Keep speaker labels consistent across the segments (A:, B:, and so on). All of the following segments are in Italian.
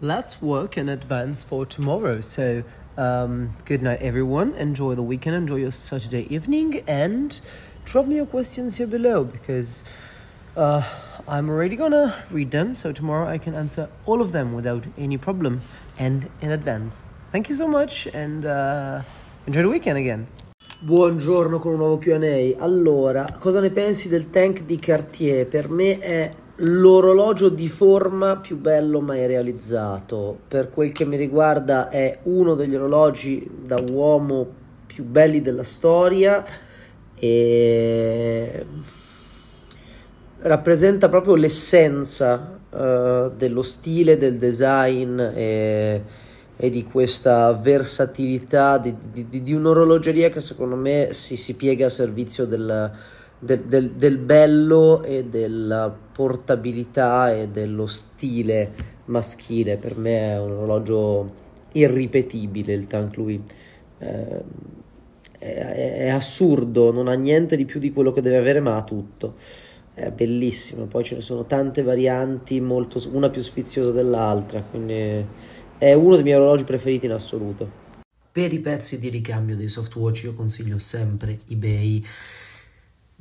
A: let's work in advance for tomorrow. So, um, good night, everyone. Enjoy the weekend, enjoy your Saturday evening, and drop me your questions here below because uh, I'm already gonna read them. So, tomorrow I can answer all of them without any problem and in advance. Thank you so much, and uh, enjoy the weekend again.
B: Buongiorno con un nuovo QA. Allora, cosa ne pensi del tank di Cartier? Per me è l'orologio di forma più bello mai realizzato. Per quel che mi riguarda è uno degli orologi da uomo più belli della storia e rappresenta proprio l'essenza uh, dello stile, del design e e di questa versatilità di, di, di, un'orologeria che secondo me si, si piega a servizio del, del, del, del, bello e della portabilità e dello stile maschile. Per me è un orologio irripetibile il Tank Louis. Eh, è, è assurdo, non ha niente di più di quello che deve avere, ma ha tutto è bellissimo. Poi ce ne sono tante varianti, molto, una più sfiziosa dell'altra, quindi è uno dei miei orologi preferiti in assoluto.
C: Per i pezzi di ricambio dei softwatch io consiglio sempre eBay,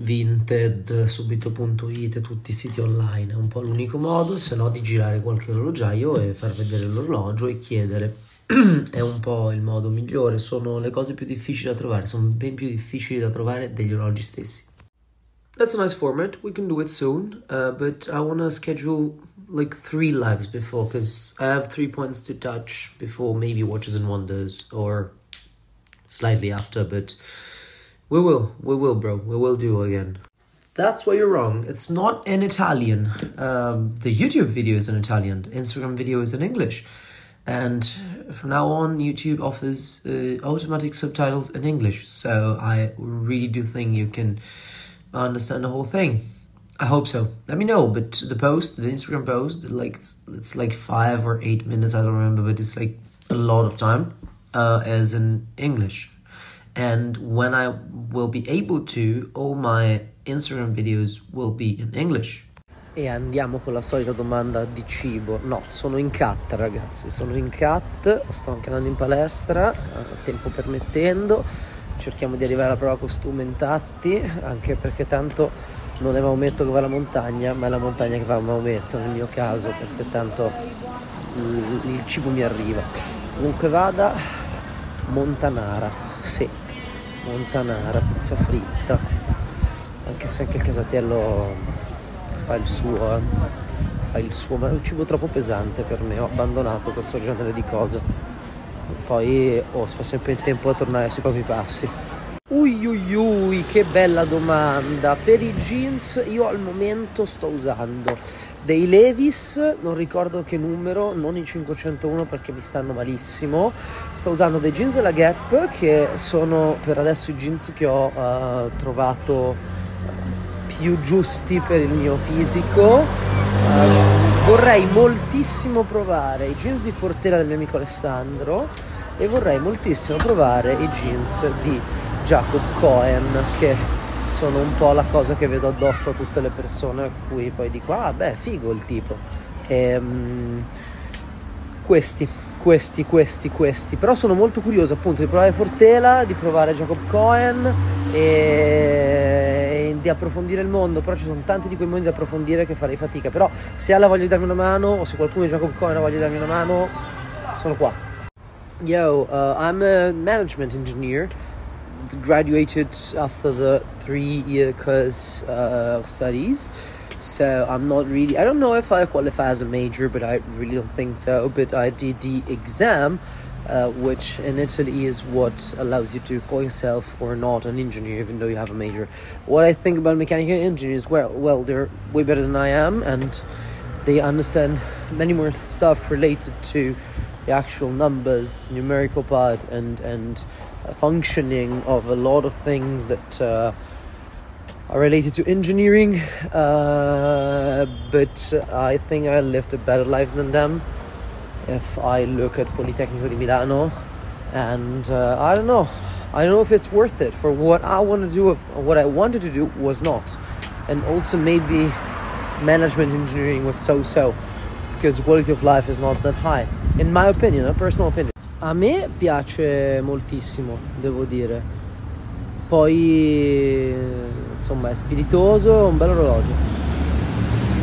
C: Vinted, subito.it tutti i siti online. È un po' l'unico modo, se no di girare qualche orologiaio e far vedere l'orologio e chiedere. è un po' il modo migliore, sono le cose più difficili da trovare, sono ben più difficili da trovare degli orologi stessi. That's a nice format. We can do it soon, uh, but I want to schedule like three lives before because I have three points to touch before maybe Watches and Wonders or slightly after, but we will, we will, bro, we will do again. That's where you're wrong. It's not in Italian. Um, the YouTube video is in Italian. The Instagram video is in English. And from now on, YouTube offers uh, automatic subtitles in English. So I really do think you can understand the whole thing. I hope so. Let me know. But the post, the Instagram post, like it's, it's like five or eight minutes. I don't remember, but it's like a lot of time. Uh, as in English, and when I will be able to, all my Instagram videos will be in English.
B: E andiamo con la solita domanda di cibo. No, sono in cat, ragazzi. Sono in cat. Sto anche andando in palestra, tempo permettendo. Cerchiamo di arrivare alla prova costume intatti, anche perché tanto non è Maometto che va alla montagna, ma è la montagna che va a Maometto nel mio caso, perché tanto il, il cibo mi arriva. Comunque vada, Montanara, sì, Montanara, pizza fritta, anche se anche il casatello fa il suo, eh. fa il suo, ma è un cibo troppo pesante per me, ho abbandonato questo genere di cose. Poi oh, si fa sempre il tempo a tornare sui propri passi. Ui ui ui, che bella domanda. Per i jeans io al momento sto usando dei Levis, non ricordo che numero, non i 501 perché mi stanno malissimo. Sto usando dei jeans della Gap che sono per adesso i jeans che ho uh, trovato più giusti per il mio fisico. Uh, vorrei moltissimo provare i jeans di Fortera del mio amico Alessandro e vorrei moltissimo provare i jeans di Jacob Cohen che sono un po' la cosa che vedo addosso a tutte le persone a cui poi dico ah beh figo il tipo. E, um, questi questi questi questi. Però sono molto curioso appunto di provare Fortela di provare Jacob Cohen e, e di approfondire il mondo. Però ci sono tanti di quei mondi da approfondire che farei fatica. Però se ha la voglia di darmi una mano o se qualcuno di Jacob Cohen ha voglia darmi una mano sono qua. Yo uh, I'm a management engineer graduated after the three year course uh, of studies. So I'm not really, I don't know if I qualify as a major, but I really don't think so. But I did the exam, uh, which in Italy is what allows you to call yourself or not an engineer, even though you have a major. What I think about mechanical engineers, well, well, they're way better than I am, and they understand many more stuff related to the actual numbers, numerical part, and and functioning of a lot of things that uh, are related to engineering. Uh, but I think I lived a better life than them. If I look at Politecnico di Milano, and uh, I don't know, I don't know if it's worth it for what I want to do. What I wanted to do was not, and also maybe management engineering was so-so. because quality of life is not that high in my opinion a personal opinion a me piace moltissimo devo dire. Poi insomma è spiritoso un bel orologio.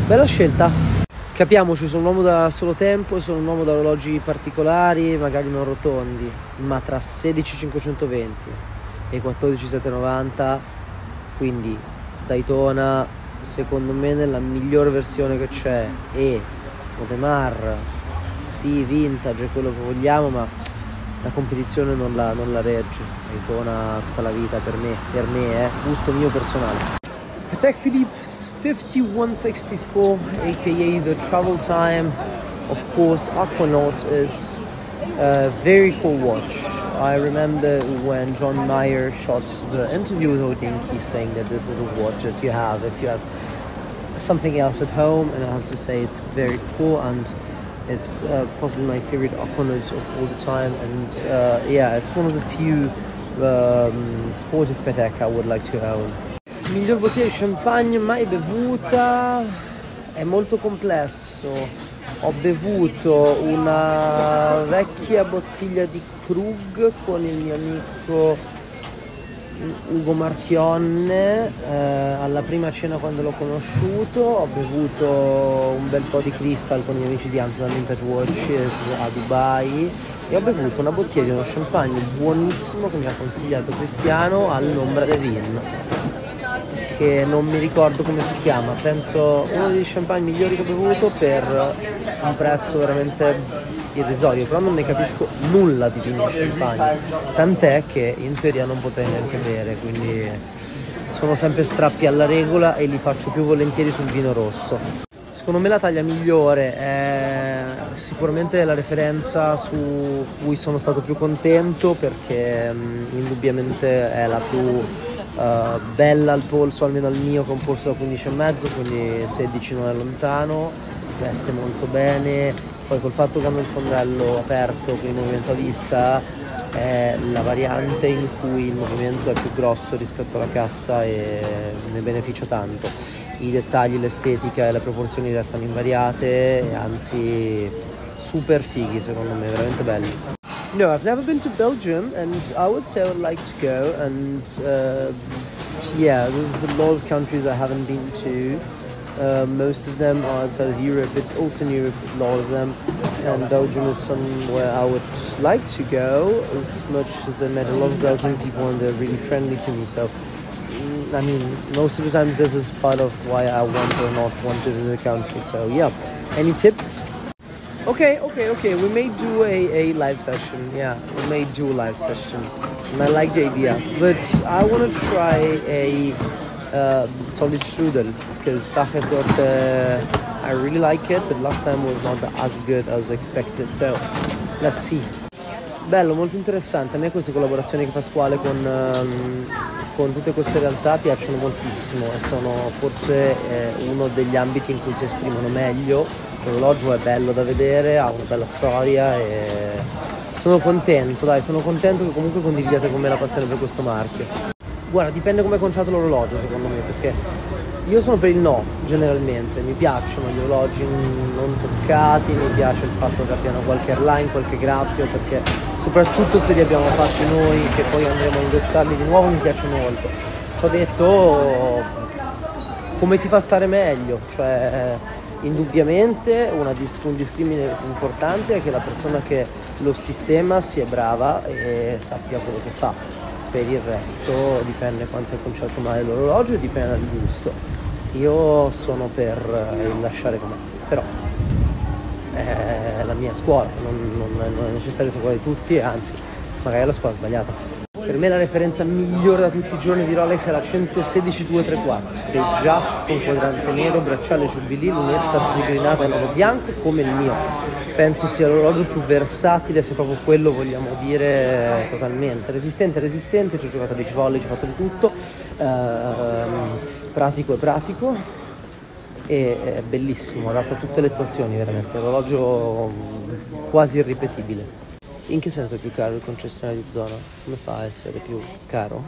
B: Bella scelta. Capiamoci sono un uomo da solo tempo sono un uomo da orologi particolari magari non rotondi ma tra 16520 e 14790 quindi Daytona secondo me nella migliore versione che c'è e Odemar sì vintage è quello che vogliamo ma la competizione non la, non la regge Daytona tutta la vita per me per me eh gusto mio personale. Patek Philippe's 5164 aka the travel time. Of course Aquanaut is a very cool watch. I remember when John Mayer shot the interview with Hodinky saying that this is a watch that you have if you have something else at home, and I have to say it's very cool and it's uh, possibly my favorite Aquanaut of all the time. And uh, yeah, it's one of the few um, sportive Patek I would like to own. Miglior bottiglia di champagne mai bevuta è molto complesso ho bevuto una vecchia bottiglia di Krug con il mio amico Ugo Marchionne eh, alla prima cena quando l'ho conosciuto ho bevuto un bel po' di crystal con gli amici di Amsterdam Vintage Watches a Dubai e ho bevuto una bottiglia di uno champagne buonissimo che mi ha consigliato Cristiano all'ombra de Vin che non mi ricordo come si chiama, penso uno degli champagne migliori che ho bevuto per un prezzo veramente irrisorio, però non ne capisco nulla di vino champagne, tant'è che in teoria non potrei neanche bere, quindi sono sempre strappi alla regola e li faccio più volentieri sul vino rosso. Secondo me la taglia migliore è sicuramente la referenza su cui sono stato più contento perché um, indubbiamente è la più uh, bella al polso, almeno al mio un polso da 15,5, quindi 16 non è lontano, veste molto bene, poi col fatto che hanno il fondello aperto con il movimento a vista è la variante in cui il movimento è più grosso rispetto alla cassa e ne beneficia tanto. I dettagli, l'estetica e le proporzioni restano invariate, anzi super fighi secondo me, veramente belli. No, I've never been to Belgium and I would say I would like to go and uh, yeah, there's a lot of countries I haven't been to. Uh, most of them are outside of Europe, but also in Europe, a lot of them. And Belgium is somewhere I would like to go, as much as I met a lot of Belgian people and they're really friendly to me. So, mm, I mean, most of the times this is part of why I want or not want to visit a country. So, yeah. Any tips? Okay, okay, okay. We may do a, a live session. Yeah, we may do a live session. And I like the idea. But I want to try a uh, solid strudel because Sacherdort, uh, I really like it, but last time was not as good as expected. So let's see. Bello, molto interessante. A me queste collaborazioni che fa Squale con, um, con tutte queste realtà piacciono moltissimo e sono forse eh, uno degli ambiti in cui si esprimono meglio. L'orologio è bello da vedere, ha una bella storia e sono contento, dai, sono contento che comunque condividiate con me la passione per questo marchio. Guarda, dipende come è conciato l'orologio secondo me, perché io sono per il no, generalmente, mi piacciono gli orologi non toccati, mi piace il fatto che abbiano qualche airline, qualche graffio, perché soprattutto se li abbiamo fatti noi, che poi andremo a indossarli di nuovo, mi piace molto. Ci ho detto come ti fa stare meglio, cioè indubbiamente una, un discrimine importante è che la persona che lo sistema sia brava e sappia quello che fa per il resto dipende quanto è conciato male l'orologio e dipende dal gusto. Io sono per il lasciare com'è, però è la mia scuola, non, non, non è necessario seguire tutti, anzi, magari è la scuola sbagliata. Per me la referenza migliore da tutti i giorni di Rolex è la 116234, che è Just con quadrante nero, bracciale giubilì, lunetta zigrinata e nodo bianco come il mio. Penso sia l'orologio più versatile, se proprio quello vogliamo dire totalmente. Resistente, resistente, ci ho giocato a beach volley, ci ho fatto di tutto. Ehm, pratico e pratico. E è bellissimo, adatto a tutte le situazioni veramente, orologio quasi irripetibile. In che senso è più caro il concessionario di zona? Come fa a essere più caro?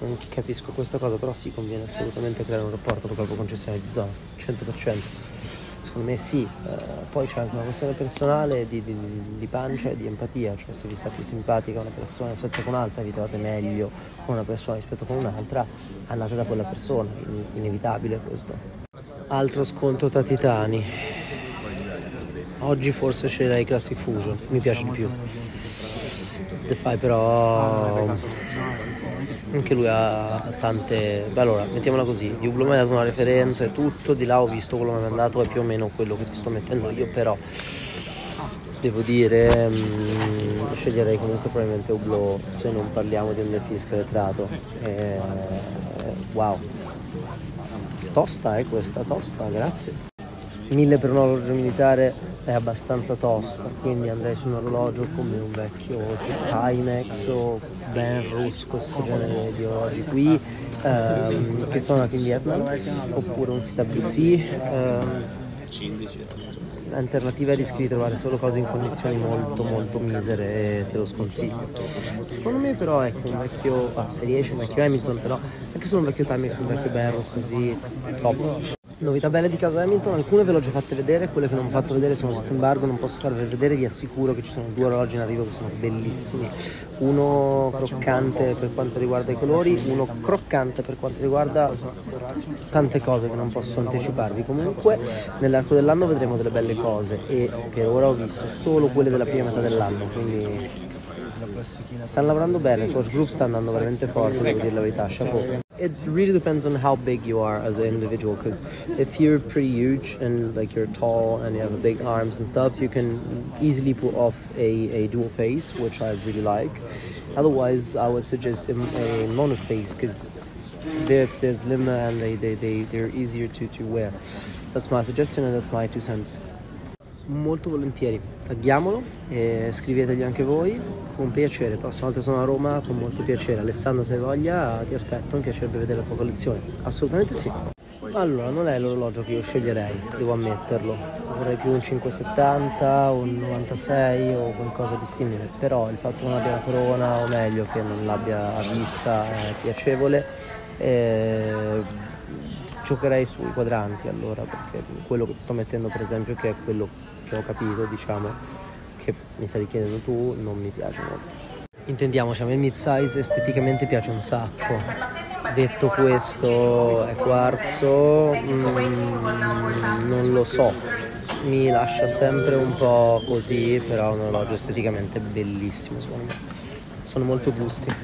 B: Non capisco questa cosa, però sì, conviene assolutamente creare un rapporto con il concessionario di zona, 100%. Secondo me sì, eh, poi c'è anche una questione personale di, di, di, pancia e di empatia, cioè se vi sta più simpatica una persona rispetto con un'altra, vi trovate meglio con una persona rispetto con un'altra, andate da quella persona, in, inevitabile questo. Altro scontro tra titani. Oggi forse sceglierei Classic Fusion, mi piace di più. Defy però anche lui ha tante beh allora mettiamola così di Ublo mi ha dato una referenza e tutto di là ho visto quello che mi è andato è più o meno quello che ti sto mettendo io però devo dire mh, mm, sceglierei comunque probabilmente Ublo se non parliamo di un defisca letrato eh, wow. Tosta è eh, questa tosta grazie 1000 per un orologio militare è abbastanza tosta, quindi andrei su un orologio come un vecchio Timex o Benrus, questo genere di orologi qui, ehm, che sono nati in Vietnam, oppure un CWC. Ehm, l'alternativa rischi di trovare solo cose in condizioni molto molto misere e te lo sconsiglio secondo me però ecco un vecchio ah, se riesce un vecchio Hamilton però anche solo un vecchio Timex un vecchio Barros così top Novità belle di casa Hamilton, alcune ve le ho già fatte vedere, quelle che non ho fatto vedere sono sotto embargo, non posso farve vedere, vi assicuro che ci sono due orologi in arrivo che sono bellissimi, uno croccante per quanto riguarda i colori, uno croccante per quanto riguarda tante cose che non posso anticiparvi, comunque nell'arco dell'anno vedremo delle belle cose e per ora ho visto solo quelle della prima metà dell'anno, quindi stanno lavorando bene, Swatch Group sta andando veramente forte, devo dire la verità, chapeau. It really depends on how big you are as an individual. Because if you're pretty huge and like you're tall and you have big arms and stuff, you can easily pull off a, a dual face, which I really like. Otherwise, I would suggest a, a mono face because they're, they're slimmer and they, they, they, they're easier to, to wear. That's my suggestion and that's my two cents. Molto volentieri. Tagghiamolo e scrivetegli anche voi con piacere. La prossima volta sono a Roma con molto piacere. Alessandro, se hai voglia, ti aspetto. Mi piacerebbe vedere la tua collezione. Assolutamente sì. Allora, non è l'orologio che io sceglierei, devo ammetterlo. Vorrei più un 570, un 96 o qualcosa di simile. Però il fatto che non abbia la corona, o meglio che non l'abbia a vista, è piacevole. E giocherei sui quadranti allora, perché quello che ti sto mettendo per esempio, che è quello che ho capito, diciamo, che mi stai chiedendo tu, non mi piace molto. Intendiamoci, a me il mid-size esteticamente piace un sacco. Detto questo, è quarzo, mm, non lo so, mi lascia sempre un po' così, però è un orologio esteticamente bellissimo secondo me. Sono molto gusti.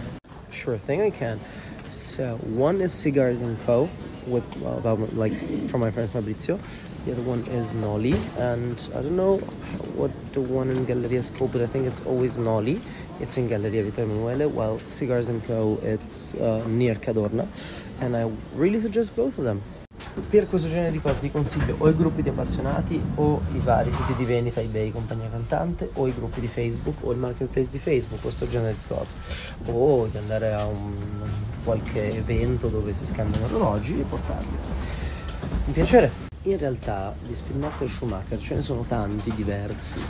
B: Sure thing I can. So, one is Cigars and Co. with about like from my friend Fabrizio. The other one is Nolly, and I don't know what the one in Galleria is called, but I think it's always Nolly. It's in Galleria Vittorio Emanuele, while Cigars Co. it's uh, near Cadorna, and I really suggest both of them. Per questo genere di cose vi consiglio o i gruppi di appassionati o i vari siti di vendita, eBay, compagnia cantante, o i gruppi di Facebook o il marketplace di Facebook, questo genere di cose. O di andare a un, qualche evento dove si scambiano orologi e portarli. Un piacere. In realtà di Speedmaster Schumacher ce ne sono tanti diversi,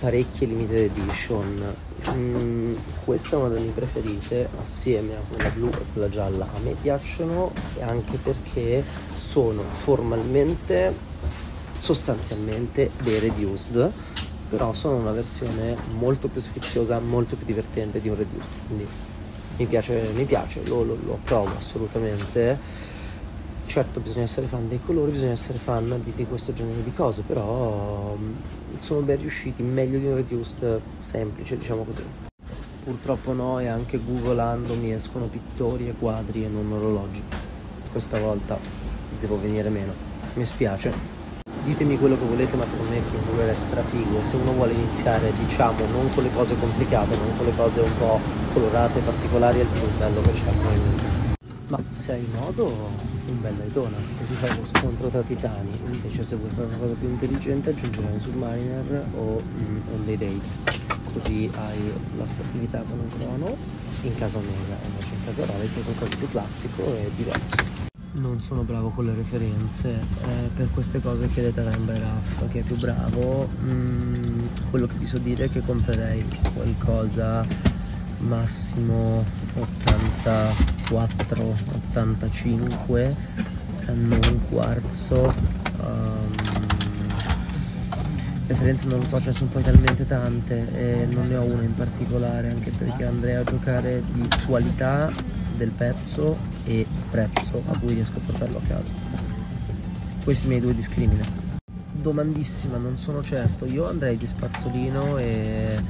B: parecchie limited edition. Mm, questa è una delle mie preferite assieme a quella blu e quella gialla. A me piacciono anche perché sono formalmente, sostanzialmente dei reduced, però sono una versione molto più sfiziosa, molto più divertente di un reduced. Quindi mi piace, mi piace lo, lo, lo approvo assolutamente. Certo bisogna essere fan dei colori, bisogna essere fan di, di questo genere di cose, però mm, sono ben riusciti, meglio di un reduced semplice, diciamo così. Purtroppo no, e anche googolando mi escono pittori e quadri e non orologi. Questa volta devo venire meno. Mi spiace ditemi quello che volete ma secondo me film è strafigo e se uno vuole iniziare diciamo non con le cose complicate non con le cose un po' colorate particolari è il più bello che c'è ma se hai modo un bel Daytona così fai lo scontro tra titani. Invece se vuoi fare una cosa più intelligente aggiungerai un Submariner o mm, un Day Day così hai la sportività con un crono in casa Omega. Invece in casa Raleigh sei qualcosa più classico e diverso. Non sono bravo con le referenze, eh, per queste cose chiedete a Ryan Raff che è più bravo. Mm, quello che vi so dire è che comprerei qualcosa massimo 84-85, non quarzo, um, referenze non lo so, ce ne sono poi talmente tante e non ne ho una in particolare, anche perché andrei a giocare di qualità del pezzo e prezzo a cui riesco a portarlo a casa. Questi miei due discrimine. Domandissima, non sono certo. Io andrei di spazzolino e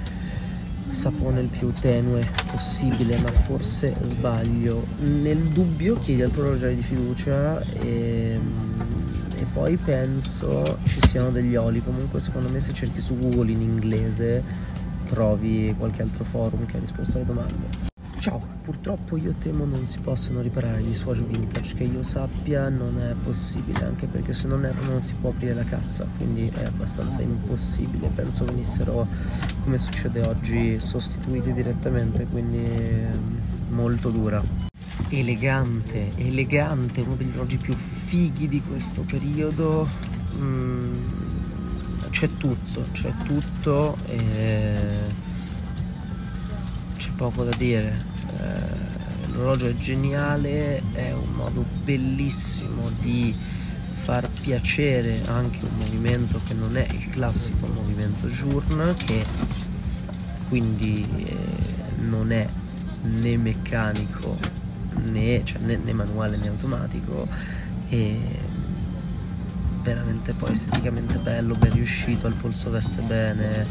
B: sapone il più tenue possibile, ma forse sbaglio. Nel dubbio chiedi al tuo orologiaio di fiducia e, e, poi penso ci siano degli oli. Comunque secondo me se cerchi su Google in inglese trovi qualche altro forum che ha risposto alle domande. Ciao, purtroppo io temo non si possano riparare gli Swatch vintage, che io sappia non è possibile, anche perché se non erro non si può aprire la cassa, quindi è abbastanza impossibile, penso venissero, come succede oggi, sostituiti direttamente, quindi mm, molto dura. Elegante, elegante, uno degli orologi più fighi di questo periodo, mm, c'è tutto, c'è tutto e c'è poco da dire. Eh, l'orologio è geniale, è un modo bellissimo di far piacere anche un movimento che non è il classico movimento journ, che quindi eh, non è né meccanico né, cioè, né, né manuale né automatico e veramente poi esteticamente bello, ben riuscito, al polso veste bene,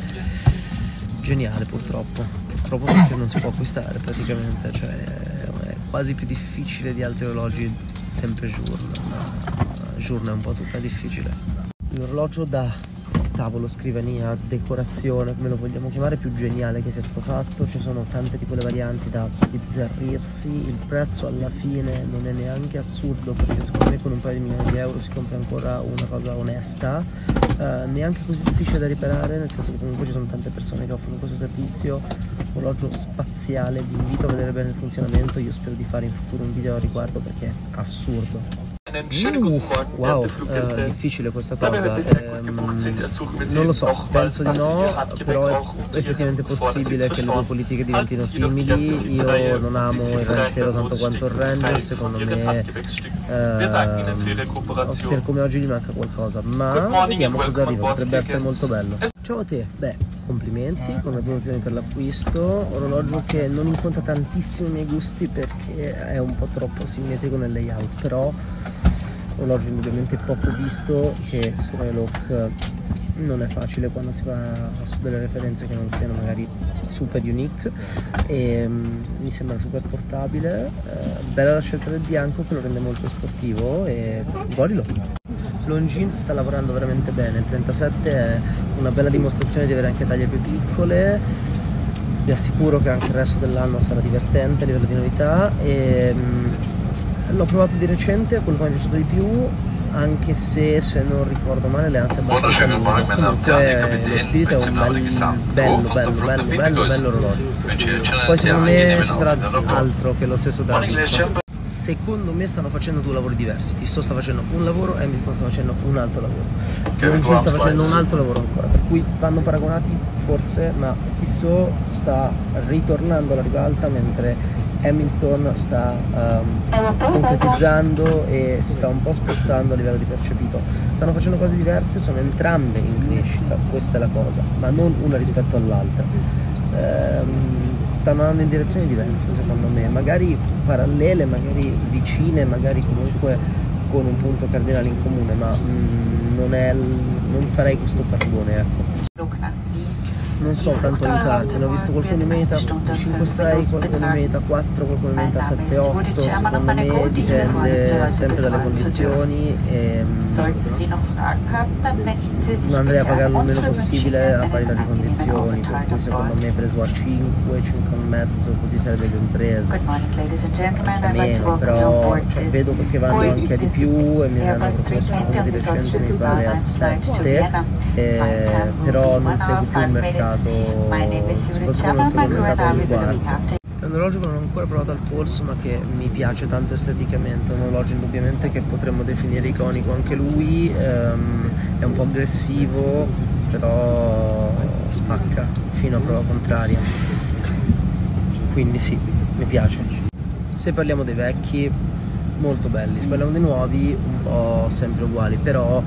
B: geniale purtroppo purtroppo perché non si può acquistare praticamente, cioè è quasi più difficile di altri orologi sempre Journ, ma Journ è un po' tutta difficile. L'orologio da tavolo, scrivania, decorazione, come lo vogliamo chiamare, più geniale che sia stato fatto, ci sono tante di quelle varianti da sbizzarrirsi, il prezzo alla fine non è neanche assurdo perché secondo me con un paio di milioni di euro si compra ancora una cosa onesta, eh, neanche così difficile da riparare, nel senso che comunque ci sono tante persone che offrono questo servizio, orologio spaziale, vi invito a vedere bene il funzionamento, io spero di fare in futuro un video a riguardo perché è assurdo. Uh, wow, uh, difficile questa cosa. Eh, non lo so, penso di no, però è effettivamente possibile che le due politiche diventino simili. Io non amo il ranchero tanto quanto il ranger, secondo me eh, per come oggi gli manca qualcosa, ma vediamo cosa arriva, potrebbe essere molto bello. Ciao a te, beh, complimenti, congratulazioni per l'acquisto, orologio che non incontra tantissimo i miei gusti perché è un po' troppo simmetrico nel layout, però orologio indubbiamente poco visto che su Royal non è facile quando si va su delle referenze che non siano magari super unique. E um, mi sembra super portabile. Eh, bella la scelta del bianco che lo rende molto sportivo e godilo Longin sta lavorando veramente bene il 37 è una bella dimostrazione di avere anche taglie più piccole vi assicuro che anche il resto dell'anno sarà divertente a livello di novità e um, l'ho provato di recente, quello che mi è piaciuto di più, anche se se non ricordo male le ansie abbastanza lunghe. Comunque lo spirito è un bel, bello, bello, bello, bello, bello orologio. Poi secondo me ci sarà altro che lo stesso della. Secondo me stanno facendo due lavori diversi. Tisso sta facendo un lavoro e Hamilton sta facendo un altro lavoro. Longin sta facendo un altro lavoro ancora. Per cui vanno paragonati forse, ma Tissot sta ritornando alla ribalta mentre Hamilton sta um, concretizzando e si sta un po' spostando a livello di percepito. Stanno facendo cose diverse, sono entrambe in crescita, questa è la cosa, ma non una rispetto all'altra. Um, stanno andando in direzioni diverse secondo me, magari parallele, magari vicine, magari comunque con un punto cardinale in comune, ma mm, non, è, non farei questo paragone, ecco non so tanto aiutarti, ne ho visto qualcuno in meta 5-6, qualcuno in meta 4, qualcuno in meta 7-8, secondo me dipende sempre dalle condizioni e non andrei a pagarlo il meno possibile a parità di condizioni, per secondo me preso a 5, 5 e mezzo, così sarebbe ben preso, anche meno, però cioè, vedo che vanno anche di più e mi hanno proposto uno di recente mi pare a 7, eh, però non seguo più il mercato mercato, soprattutto nel secondo mercato del quarzo. È un orologio che non ho ancora provato al polso ma che mi piace tanto esteticamente, è un orologio indubbiamente che potremmo definire iconico anche lui, ehm, è un po' aggressivo però spacca fino a prova contraria, quindi sì, mi piace. Se parliamo dei vecchi, molto belli. Speriamo di nuovi, un po' sempre uguali, però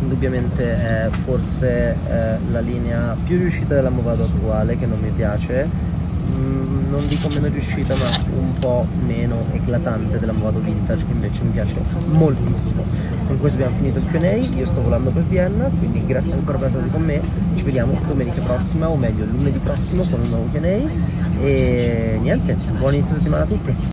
B: indubbiamente è forse eh, la linea più riuscita della Movado attuale che non mi piace. Mm, non dico meno riuscita, ma un po' meno eclatante della Movado Vintage che invece mi piace moltissimo. Con questo abbiamo finito il QA, io sto volando per Vienna, quindi grazie ancora per essere stati con me. Ci vediamo domenica prossima, o meglio lunedì prossimo con un nuovo QA. E niente, buon inizio settimana a tutti.